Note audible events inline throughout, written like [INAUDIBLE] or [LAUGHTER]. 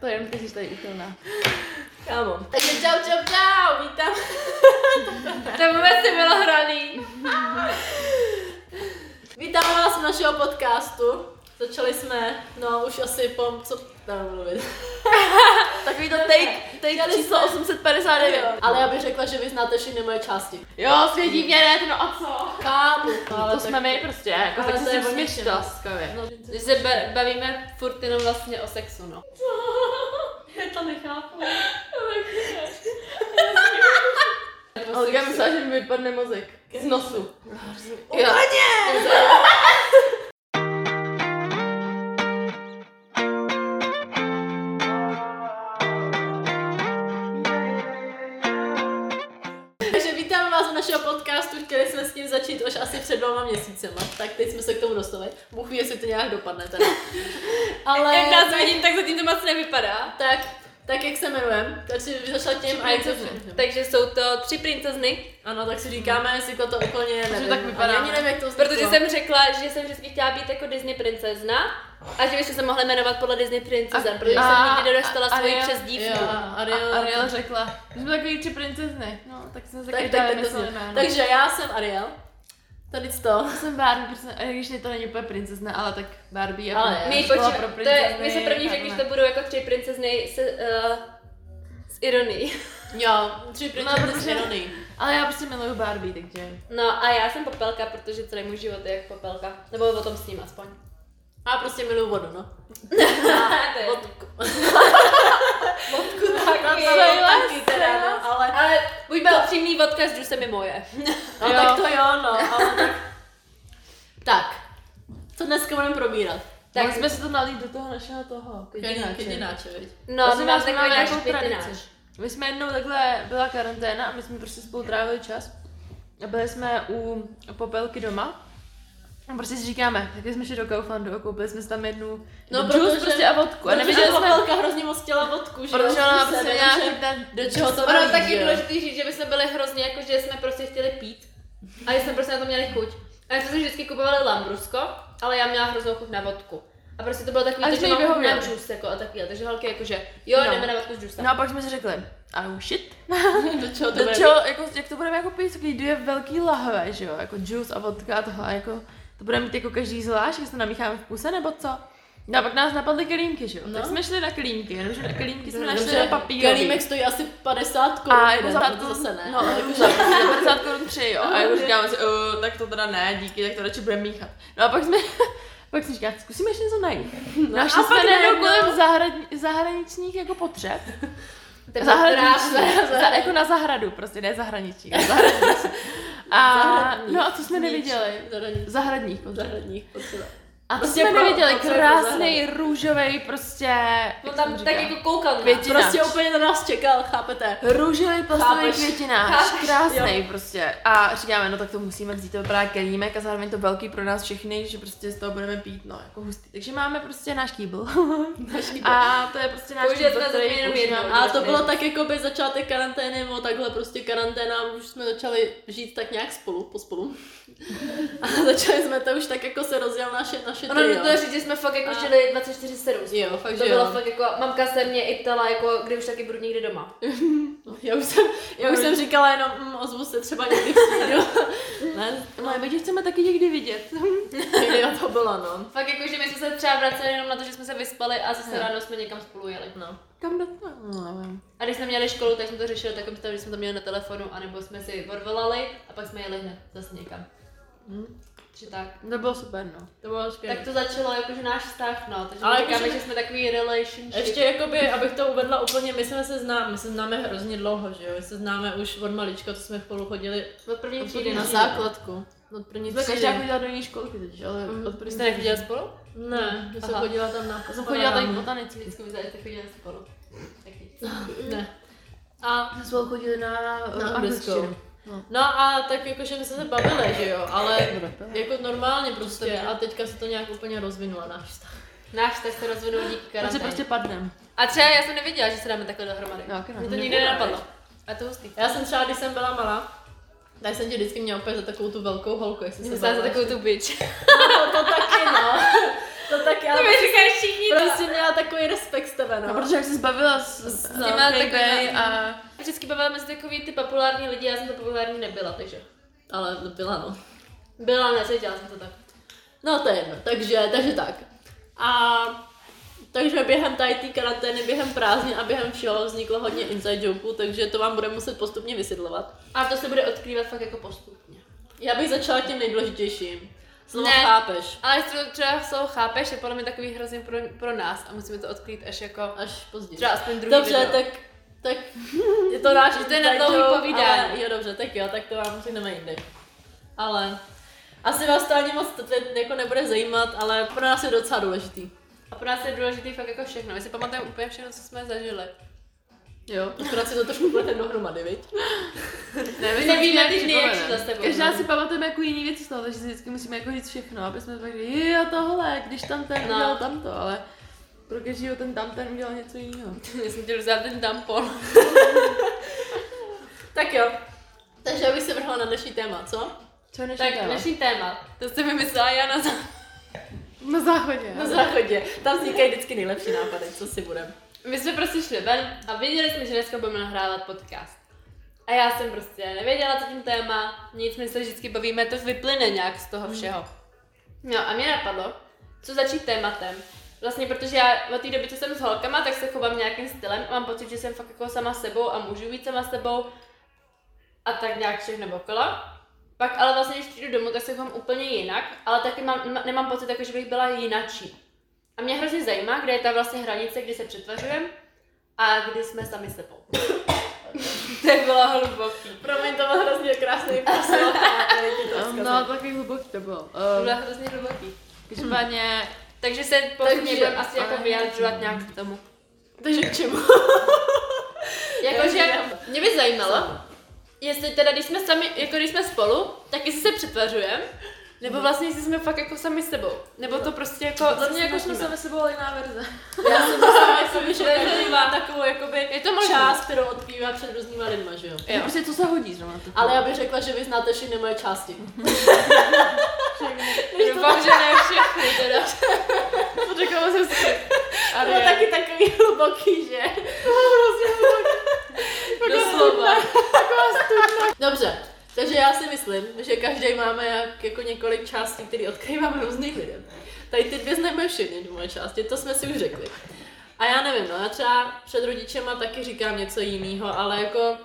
To jenom ty jsi tady uchylná. Kámo. Takže čau, čau, čau, vítám. [LAUGHS] To vůbec nebylo hraný. Vítáme vás u našeho podcastu. Začali jsme, no už asi po, co, nevím mluvit. Takový to take, take číslo jsme- 859. Ale já bych řekla, že vy znáte všechny moje části. Jo, svědí mě hned, no a co? Kámo, ale to jsme my prostě, jako tak o směš ničem. to laskavě. No, se ba- bavíme furt jenom vlastně o sexu, no. [LAUGHS] já to nechápu. [LAUGHS] Ale já myslela, že mi vypadne mozek z nosu. Jo. Dvěma měsícema, tak teď jsme se k tomu dostali. Bůh ví, jestli to nějak dopadne teda. [LAUGHS] Ale Jak nás vidím, tak zatím to moc nevypadá. tak, tak jak se jmenujeme, tak si začala tím a jak se Takže jsou to tři princezny, Ano, tak si říkáme, jestli to, to úplně nevím. tak vypadá. Ani nevím, jak to vzniklo. protože jsem řekla, že jsem vždycky chtěla být jako Disney princezna a že byste se mohli jmenovat podle Disney princezen, A- protože a- jsem nikdy nedostala svoji. Jo, a Ariel, A Ariel řekla, že jsme takový tři princezny. No, tak jsem se tak, tak, tak. Takže já jsem Ariel. Tady to. Já jsem Barbie, prostě, a když to není úplně princezna, ale tak Barbie jako Ale je. My, škola pro to je, princezny, my se první řekli, že takhle. to budou jako tři princezny se, uh, s ironií. [LAUGHS] Jo, tři princezny No, no, protože- protože... Ale já prostě miluju Barbie, takže... No a já jsem popelka, protože celý můj život je jako popelka. Nebo o tom s ním aspoň. A prostě miluju vodu, no. to [LAUGHS] Vodku. Vodku [LAUGHS] tak, Taky, to je taky teda, no, ale... Ale buďme upřímný, vodka s džusem je moje. [LAUGHS] No Jo. tak to jo, no, ale tak... Tak, co dneska budeme probírat? Tak jsme si to nalít do toho našeho toho, kedináče, viď? No, my máme takový náš tradici. My jsme jednou takhle, byla karanténa a my jsme prostě spolu trávili čas. A byli jsme u popelky doma. A prostě si říkáme, tak jsme šli do Kauflandu a koupili jsme si tam jednu No, no, juice protože- prostě a vodku. A neviděli jsme, Popelka hrozně moc chtěla vodku, že protože ona prostě že- ten... Do čeho to Ono taky jo? důležité říct, že my jsme byli hrozně jako, že jsme prostě chtěli pít. A že jsme prostě na to měli chuť. A my jsme si vždycky kupovali lambrusko, ale já měla hroznou chuť na vodku. A prostě to bylo takový, A to, že mám na džus jako a takový. Takže holky jakože, jo, No. jdeme na vodku s džusem. No a pak jsme si řekli, oh shit, [LAUGHS] Do čeho to do bude? čeho, jako, jak to budeme jako pít, takový dvě velký lahve, že jo, jako juice a vodka a tohle, jako, to budeme mít jako každý zvlášť, že to namícháme v puse, nebo co? No a pak nás napadly kelímky, že jo, No. tak jsme šli na kelímky, jenomže na kelímky jsme našli na papírový. Kelímek stojí asi 50 korun. A jako jeden, za to zase ne. No, jako za, za 50 korun tři, jo. A jako říkáme si, "O, tak to teda ne, díky, tak to radši budeme míchat. No a pak jsme, [LAUGHS] pak jsem říkala, zkusíme ještě něco najít. [LAUGHS] No, Našli a jsme najednou kolem zahrani, zahraničních jako potřeb. [LAUGHS] Zahraniční, za, jako na zahradu, prostě ne zahraničí, ale zahraniční. A, no a co jsme neviděli? Zahradních. Zahradních potřeb. Zahradních potřeba. A to Prostě jsme pro- neviděli, krásný růžový prostě, No tam tak jako koukal na. Květináč. Prostě úplně na nás čekal, chápete? Růžový plastový Chápeš, krásný prostě. A říkáme, no tak to musíme vzít, to vypadá kelímek a zároveň to velký pro nás všechny, že prostě z toho budeme pít, no jako hustý. Takže máme prostě náš kýbl. a to je prostě náš Použijete kýbl, to zatím jenom používáme A to prostě. bylo tak jako by začátek karantény, nebo takhle prostě karanténa, už jsme začali žít tak nějak spolu, pospolu. [LAUGHS] A začali jsme to už tak jako se rozjel naše, naše Ono trio. nutno říct, že jsme fakt jako žili 24-7. Jo, fakt, To bylo jo. fakt jako, mamka se mě i ptala, jako, kdy už taky budu někdy doma. [LAUGHS] Já už jsem, já už jsem říkala jenom, mm, ozvu se třeba někdy v [LAUGHS] ne, No, my tě chceme taky někdy vidět. [LAUGHS] jo, to bylo, no. Fakt jako, že my jsme se třeba vraceli jenom na to, že jsme se vyspali a zase ráno jsme někam spolu jeli. no. Kam do? No, nevím. A když jsme měli školu, tak jsme to řešili takovým stavem, že jsme to měli na telefonu, anebo jsme si odvolali a pak jsme jeli hned zase někam. Hm. Či tak. To bylo super, no. To bylo skvělé. Tak to začalo jakože náš vztah, no. Takže Ale říkáme, jakože- že jsme takový relationship. Ještě jakoby, abych to uvedla úplně, my jsme se známe, my se známe hrozně dlouho, že jo, my se známe už od malička, to jsme spolu chodili od první od třídy první na na základku. Od první Jsme třídy. každá chodila do jiné školky teď, ale Mhm. od první jste nechodili spolu? Ne, já jsem chodila tam na Já jsem chodila tady panorámu. botanicky. Vždycky mi že jste chodili spolu. Taky. Ne. A Jsme spolu chodili na, Na na angličtinu. No a tak jakože my jsme se bavili, že jo, ale jako normálně prostě a teďka se to nějak úplně rozvinulo náš vztah. Náš vztah se rozvinul díky Takže karanténě. prostě padnem. A třeba já jsem nevěděla, že se dáme takhle dohromady. No, taky ne. Mě to nikdy nenapadlo. A to hustý. Já jsem třeba, když jsem byla malá, tak jsem tě vždycky měla opět za takovou tu velkou holku, jak jsi se za takovou tu bitch. [LAUGHS] No, to, to taky, no. [LAUGHS] To taky, To ale mi říkají všichni to. prostě měla takový respekt z tebe, No, no. protože jak jsi zbavila s, s, s těma těma takovýma- a... Vždycky bavila mezi takový ty populární lidi, já jsem to populární nebyla, takže. Ale byla, no. Byla, necítila jsem to tak. No to je jedno, takže, takže tak. A takže během tady té karantény, během prázdnin a během všeho vzniklo hodně inside jokeů, takže to vám budeme muset postupně vysvětlovat. A to se bude odkrývat fakt jako postupně. Já bych začala tím nejdůležitějším. Slovo Ne. chápeš. Ale třeba slovo chápeš, je podle mě takový hrozně pro, pro nás a musíme to odkrýt až jako Až později. třeba aspoň druhý Dobře, video. tak, tak [LAUGHS] je to náš [LAUGHS] to je na dlouhý povídání. ale- Jo, dobře, tak jo, tak to vám řekneme jindy. Ale asi vás to ani moc to jako nebude zajímat, ale pro nás je docela důležitý. A pro nás je důležitý fakt jako všechno. My si pamatujeme úplně všechno, co jsme zažili. Jo, akorát si to trošku plete dohromady, viď? Ne, my Nevíme si ty dny, jak šli za nepřipomeneme. sebou, Každá no. si pamatujeme jako jiný věci z toho, takže si vždycky musíme jako říct všechno, aby jsme řekli, jo tohle, když tam ten No. udělal tamto, ale pro každýho ten tam ten udělal něco jiného. [LAUGHS] Já jsem chtěl vzát ten tampon. [LAUGHS] Tak jo. Takže já bych se vrhla na dnešní téma, co? Co než Tak dnešní téma. To jsi vymyslela já na, zá- Na záchodě. Na záchodě. Tam vznikají vždycky nejlepší nápady, co si budem. My jsme prostě šli ven a věděli jsme, že dneska budeme nahrávat podcast. A já jsem prostě nevěděla, co tím téma, nic, my se vždycky bavíme, to vyplyne nějak z toho všeho. No a mě napadlo, co začít tématem. Vlastně, protože já od té doby, co jsem s holkama, tak se chovám nějakým stylem a mám pocit, že jsem fakt jako sama sebou a můžu být sama sebou a tak nějak všechno okolo. Pak ale vlastně, když přijdu domů, tak se chovám úplně jinak, ale taky mám, nemám pocit, jako, že bych byla jinačí. A mě hrozně zajímá, kde je ta vlastně hranice, kdy se přetvařujeme a kdy jsme sami sebou. [LAUGHS] to bylo hluboký. Promiň, to byl hrozně krásný poslov. No, takový hluboký to bylo. To bylo hrozně hluboký. každopádně, Takže se Takže- budeme asi jako vyjadřovat nějak k tomu. Takže k čemu? [LAUGHS] Jakože mě by zajímalo, jestli teda, když jsme sami, jako když jsme spolu, tak jestli se přetvařujeme, nebo vlastně jestli jsme fakt jako sami sebou. Nebo to prostě jako... za mě jako jsme sami sebou ale jiná verze. Já jsem že [LAUGHS] To je každý možný. má takovou jakoby, Je to možný. část, kterou odkrývá před různýma lidma, že jo? Jo. Prostě co se hodí zrovna. to. Ale já bych řekla, že vy znáte všechny moje části. [LAUGHS] Doufám, že ne všechny teda. to řekla jsem si. To bylo taky takový hluboký, že? Doslova. Dobře, takže já si myslím, že každý máme jak, jako několik částí, které odkrýváme různým lidem. Tady ty dvě známe všechny moje části, to jsme si už řekli. A já nevím, no, já třeba před rodičema taky říkám něco jiného, ale jako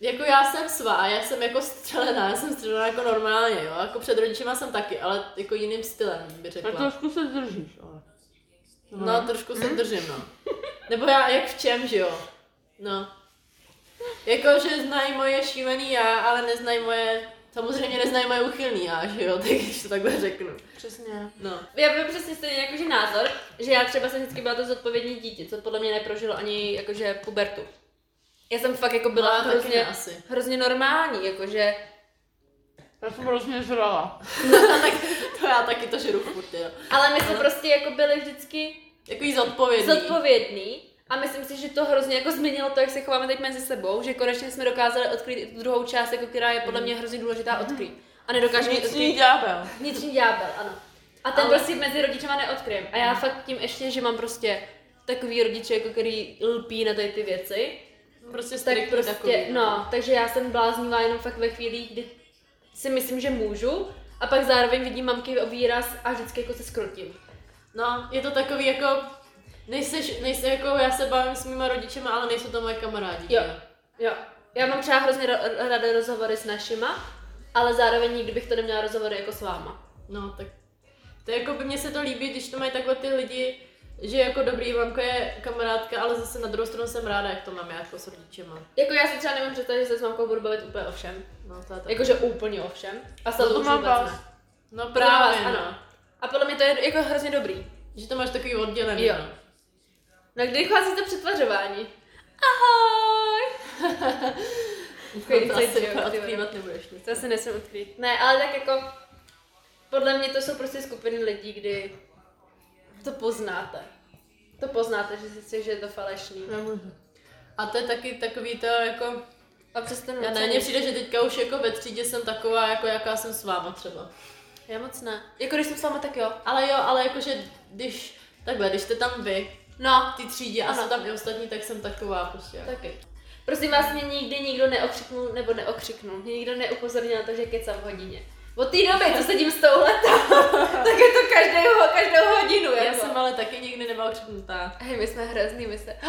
jako já jsem svá, já jsem jako střelená, já jsem střelená jako normálně, jo, jako před rodičema jsem taky, ale jako jiným stylem, bych řekla. trošku se držíš, ale. No, trošku se držím, no. Nebo já, jak v čem, že jo? No. Jako, že znají moje šílený já, ale neznají moje, samozřejmě neznají moje uchylný já, že jo, [LAUGHS] tak když to takhle řeknu. Přesně. No. Já mám přesně stejný jakože názor, že já třeba jsem vždycky byla to zodpovědní dítě, co podle mě neprožilo ani jakože pubertu. Já jsem fakt jako byla No, hrozně, asi. hrozně normální, jakože Já jsem hrozně žrala. [LAUGHS] To já taky to žeru furt, jo. Ale my jsme prostě jako byli vždycky Takový zodpovědný. zodpovědní a myslím si, že to hrozně jako změnilo to, jak se chováme teď mezi sebou, že konečně jsme dokázali odkrýt i tu druhou část, jako která je podle mě hrozně důležitá odkrýt. A nedokážeme Vnitřní ďábel. Vnitřní ďábel, ano. A ten Ale- prostě mezi rodičema neodkryjem. A já fakt tím ještě, že mám prostě takový rodiče, jako který lpí na tady ty věci, Prostě tak prostě, takový. no, takže já jsem bláznivá jenom fakt ve chvílích, kdy si myslím, že můžu, a pak zároveň vidím mamky o výraz a vždycky jako se skrotím. No, je to takový jako, nejseš, nejsi jako, já se bavím s mýma rodičema, ale nejsou to moje kamarádi. Jo. Jo. Já mám třeba hrozně ro- ráda rozhovory s našima, ale zároveň nikdy bych to neměla rozhovory jako s váma. No, tak to je jako by mně se to líbí, když to mají takhle ty lidi, že jako dobrý, mamka je kamarádka, ale zase na druhou stranu jsem ráda, jak to mám já jako s rodičema. Jako já si třeba nemůžu představit, že se s mamkou budu bavit úplně o všem. No, to je. Jakože úplně o všem. A No to to už má vůbec vás. ne. No má vás, právě, ano. no. A podle mě to je jako hrozně dobrý. Že to máš takový oddělený, Jo. no. No kdy dochází to přetvařování? Ahoj! [LAUGHS] Takový No, to asi odkrývat nebudeš nic. To se nesmím odkrýt. Ne, ale tak jako, podle mě to jsou prostě skupiny lidí, kdy to poznáte. To poznáte, že si že je to falešný. A to je taky takový to jako, A přesto já na ně přijde, že teďka už jako ve třídě jsem taková, jako jaká jsem s váma třeba. Já moc ne. Jako když jsem s váma, tak jo. Ale jo, ale jakože když, takhle, když jste tam vy, No, ty třídě a Ano. jsou tam i ostatní, tak jsem taková prostě. taky. Prosím vás, mě nikdy nikdo neokřiknul, nebo neokřiknul, mě nikdo neupozornil na to, že kecám v hodině. Od té doby, co sedím s touhle, [LAUGHS] tak je to každou, každou hodinu. Já Jako. jsem ale taky nikdy nebyla křiknutá. Hej, my jsme hrozný, my se... [GASPS]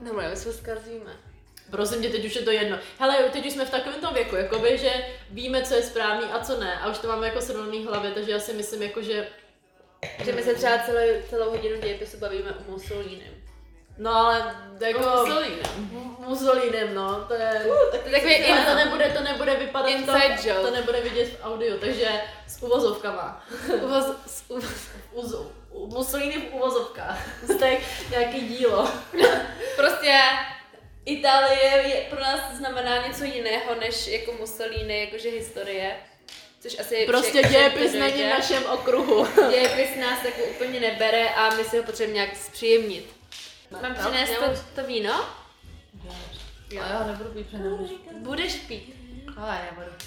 No, my se zkazíme. Prosím tě, teď už je to jedno. Hele, teď už jsme v takovém tom věku, jakoby, že víme, co je správný a co ne. A už to máme jako srovnaný hlavě, takže já si myslím, jako, že Že my se třeba celou, celou hodinu dějepisu bavíme o Mussolínem. No ale jako... Mussolínem. M- Mussolínem, no, to je... tak to takový to nebude, to nebude vypadat Inside to, joke. to nebude vidět v audiu, takže s uvozovkama. [LAUGHS] Uvoz, s, uvoz. Uz, u- Mussolini v uvozovkách. [LAUGHS] Jste nějaký dílo. [LAUGHS] Prostě Itálie je, pro nás znamená něco jiného, než jako Mussolini, jakože historie. Což asi Prostě dějepis není v našem okruhu. [LAUGHS] Dějepis nás jako úplně nebere a my si ho potřebujeme nějak zpříjemnit. Mám No, přinést to, to víno? A já nebudu pít přenám. Budeš pít. Ale.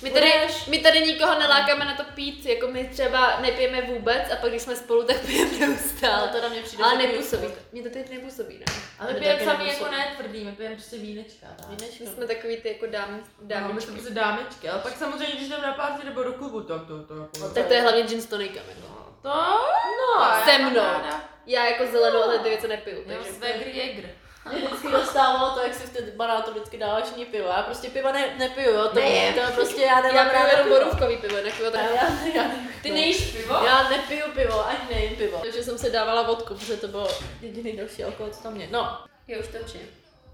My tady, my tady nikoho nelákáme na to pít, jako my třeba nepijeme vůbec a pak když jsme spolu, tak pijeme Ale neustále. to na mě přijde. Ale nepůsobí to. Mně to teď nepůsobí, ne? Ale My pijeme sami jako ne tvrdý, my pijeme prostě vínečka. tak. My Vínečko. jsme takový ty jako dám, No, my jsme prostě dámečky, ale pak samozřejmě, když jdeme na party nebo do klubu, tak to, to, to, Tak to je hlavně gin s tonicem, jako. to, no, Se mnou. Já jako zelenou ale ty věci nepiju, Jo, takže... Swagger Jäger. Mě vždycky dostávalo to, jak si v té barátu vždycky dáváš mě pivo. Já prostě piva ne, nepiju, jo. To, Ne. to prostě já nemám Já piju ráda jenom pivo. borůvkový pivo, Já, tak... já, já, Ty nejíš pivo? já nepiju pivo, ani nejím pivo. Takže jsem se dávala vodku, protože to bylo jediný další alkohol, co tam je. No, Já už točím.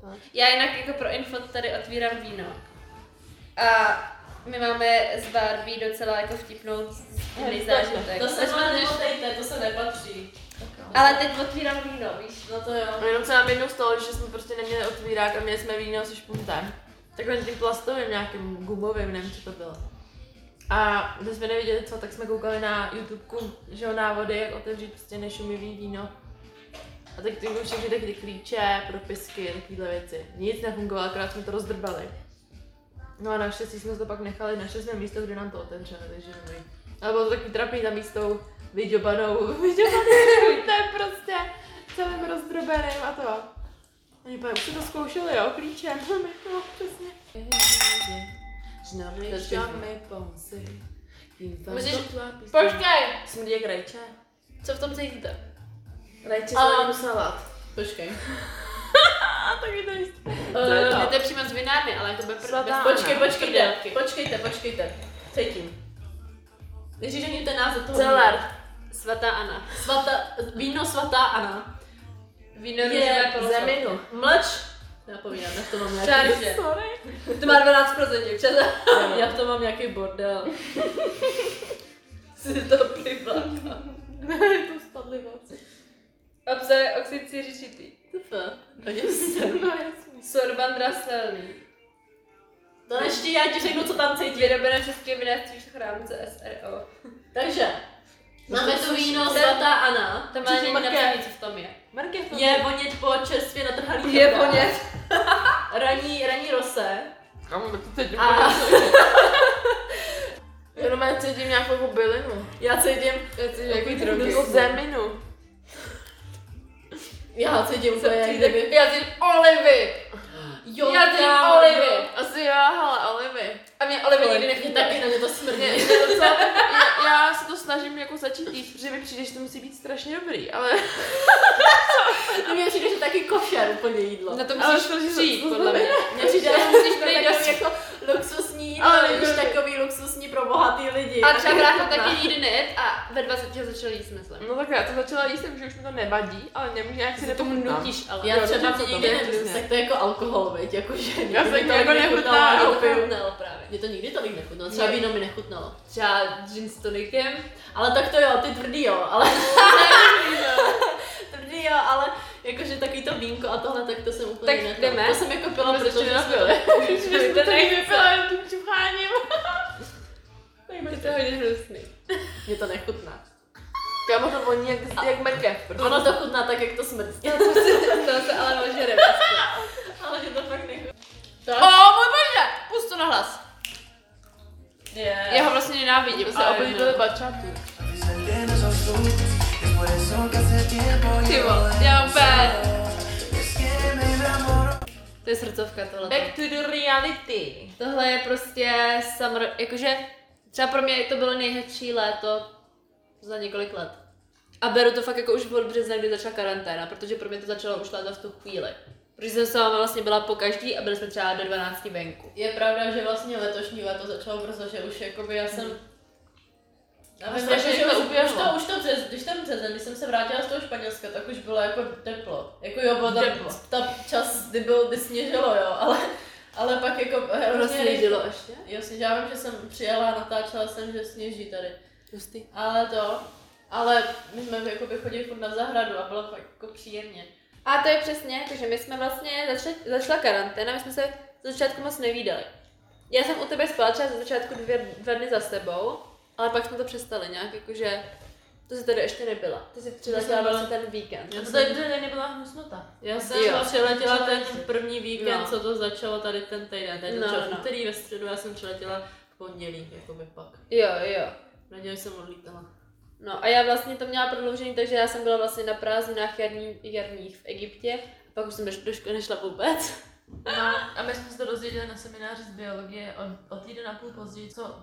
Tak. Já jinak jako pro info tady otvírám víno. A my máme z Barbie docela jako vtipnou vtipný zážitek. to se neštejte, to se nepatří. Ale teď otvírám víno, víš? No to jo. No jenom se nám jednou stalo, že jsme prostě neměli otvírák a měli jsme víno se špuntem. Takovým tím plastovým nějakým gumovým, nevím, co to bylo. A když jsme nevěděli co, tak jsme koukali na YouTubeku, že jo, návody, jak otevřít prostě nešumivý víno. A tak ty všechny taky ty klíče, propisky, takovéhle věci. Nic nefungovalo, akorát jsme to rozdrbali. No a naštěstí jsme to pak nechali, našli jsme místo, kde nám to otevřeli, takže dobrý. Ale bylo to takový trapný tam místou vyďobanou, [LAUGHS] vyďobanou, víte, prostě celým rozdrobeným a to. Oni pak už si to zkoušeli, jo, klíčem. [LAUGHS] No, přesně. Můžeš- Počkej! Smrdí jak rajče. Co v tom cítíte? Rajče A- slaninu salát. Počkej. [LAUGHS] A taky to jistě. Uh, je to přímo z vinárny, ale jako bez, Svatá bez Počkej, počkejte, počkejte, počkejte. Cítím. Ježíš, ani ten název toho Celer. Svatá Anna. Svata, víno svatá Anna. Víno Je. Zeminu. Mlč. Já povídám, já v tom mám nějaký... Sorry. To má 12%, děvčata. Já v tom mám nějaký bordel. Si to plivla. [LAUGHS] to spadly moc. Obsahuje oxid. No jasný. [LAUGHS] Sorban draselný. To ještě já ti řeknu, co tam cítím. Vyrobené české vinařství v chrámce SRO. Takže, máme tu víno Ten- svatá Anna. Tam má mrkev. napsaný, co v tom je. Mrkev to Je vonět po čerstvě natrhaných Je vonět. [LAUGHS] Raní, raní rose. Kamu, tak to teď A [LAUGHS] Jenom já cítím nějakou bylinu. já cítím, Já cítím jaký drogy. Nebo zeminu. já cítím úplně, jak kdyby... Já cítím olivy. Jo, Já cítím kámo, olivy. Asi jo, hele, olivy. A mě olivy nikdy Mě nechutnaly. taky na mě to smrdí. Mě, mě docela, já, já se to snažím jako začít jíst, protože mi přijde, že to musí být strašně dobrý, ale... [LAUGHS] To mě přijde, že taky košer úplně jídlo. Na to Ale musíš to, přijít, to- to podle mě. [LAUGHS] Mně přijde, že musíš přijít do- jako luxusní, Ale ale jako- takový luxusní pro bohatý lidi. A Tak třeba brácha taky nikdy nejet a ve 20 ho začal jíst, myslím. No tak já to začala jíst, takže už mi to nevadí, ale nemůžu nějak si Ty tomu nutíš, ale. Já třeba to nikdy přesně. tak to je jako alkohol, veď, jakože Já se mi to jako nechutnalo, nechutná. Nechutnalo právě. Mě to nikdy tolik nechutnalo, třeba víno mi nechutnalo. Třeba gin s tonikem. Ale tak to jo, ty tvrdý jo, ale... [LAUGHS] [LAUGHS] tvrdý jo, ale jakože takový to vínko a tohle, tak to jsem úplně Tak ne. jdeme. To jsem jako pila, protože [LAUGHS] jsme... To jsme to nevypila, jen tím čucháním. Je [LAUGHS] to hodně hnusný. Mě to nechutná. Kámo to voní jak, jak mrkev. prostě. Ono to chutná tak, jak to smrdí. [LAUGHS] To se ale ožere. ale že to fakt nechutná. O můj bože! Pust to na hlas. Je. Já ho vlastně nenávidím. To se ale oblíbili no. Bačky. bachatu. Ty vole, já úplně... To je srdcovka tohle. Back to the reality. Tohle je prostě summer, jakože třeba pro mě to bylo nejhezčí léto za několik let. A beru to fakt jako už od března, kdy začala karanténa, protože pro mě to začalo už léto v tu chvíli. Protože jsem sama vlastně byla po každý a byli jsme třeba do 12 venku. Je pravda, že vlastně letošní léto začalo brzo, že už jakoby já jsem... Já vím, strašně jako, že rychle už, už to, už to břez, když ten březen, když jsem se vrátila z toho Španělska, tak už bylo jako teplo. Jako jo, bylo tam Teplo. ta čas, kdy, byl, kdy sněžilo, jo, ale, ale pak jako hrozně. Rozsněžilo ještě? Jo, sněž, já vím, že jsem přijela a natáčela jsem, že sněží tady. Hustý. Ale to, ale my jsme jakoby chodili furt na zahradu a bylo fakt jako příjemně. A to je přesně, takže my jsme vlastně začali, začala karanténa, my jsme se za začátku moc nevídali. Já jsem u tebe spala třeba za začátku dvě, dva dny za sebou, ale pak jsme to přestali nějak, jakože to se tady ještě nebyla. Ty jsi přiletěla jsem vlastně ten víkend. Já To jsem- tady tady nebyla hnusnota. Já jsem Jo. přiletěla ten první víkend, No. co to začalo tady ten týden. Tady No, no. úterý ve středu, já jsem přiletěla v pondělí, jako by pak. Jo, jo. V neděli jsem odlítala. No a já vlastně to měla prodloužený, takže já jsem byla vlastně na prázdninách jarní, jarních v Egyptě, a pak už jsem do, do školy nešla vůbec. No, a my jsme se to dozvěděli na semináři z biologie o, o týden a půl později, co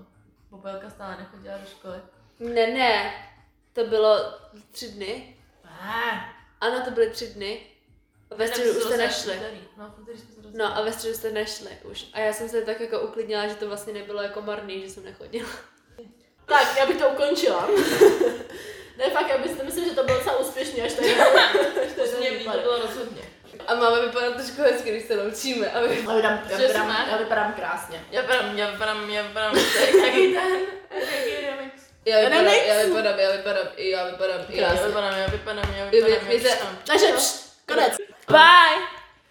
Popelka stále nechodila do školy. Ne, ne, to bylo tři dny. Ne, Ano, to byly tři dny. A ve středu už jste nešli. No. No a ve středu jste nešli už. A já jsem se tak jako uklidnila, že to vlastně nebylo jako marný, že jsem nechodila. [LAUGHS] Tak, já bych to ukončila. [LAUGHS] ne, fakt, já bych, myslím, že to bylo docela úspěšný, až tady. [LAUGHS] Mě to bylo rozhodně. A máme vypadat trošku hezky, když se naučíme. Aby... Já vypadám, já vypadám, já vypadám krásně. Já vypadám, já vypadám, já vypadám, [LAUGHS] jaký ten, jaký remix. Já vypadám, já vypadám, já vypadám, i já vypadám, i já Já jsem. vypadám, já vypadám, já Vy- vypadám. Takže, pšt, konec. Bye!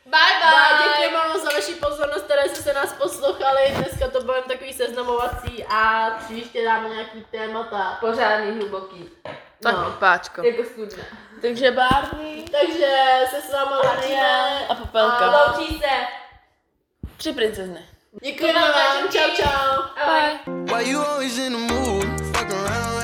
Bye Tak, děkujeme vám za vaši pozornost, které jste se nás poslouchali. Dneska to jen takový seznamovací a příště dáme nějaký témata. Pořádný, hluboký. Tak, No. páčko. Jako studna. Takže Barney Takže se s váma loučíme. a Popelka. A- Loučí se. Tři princezny. Děkujeme vám. Čau, čau. Ahoj. Why you always in the mood? Fuck around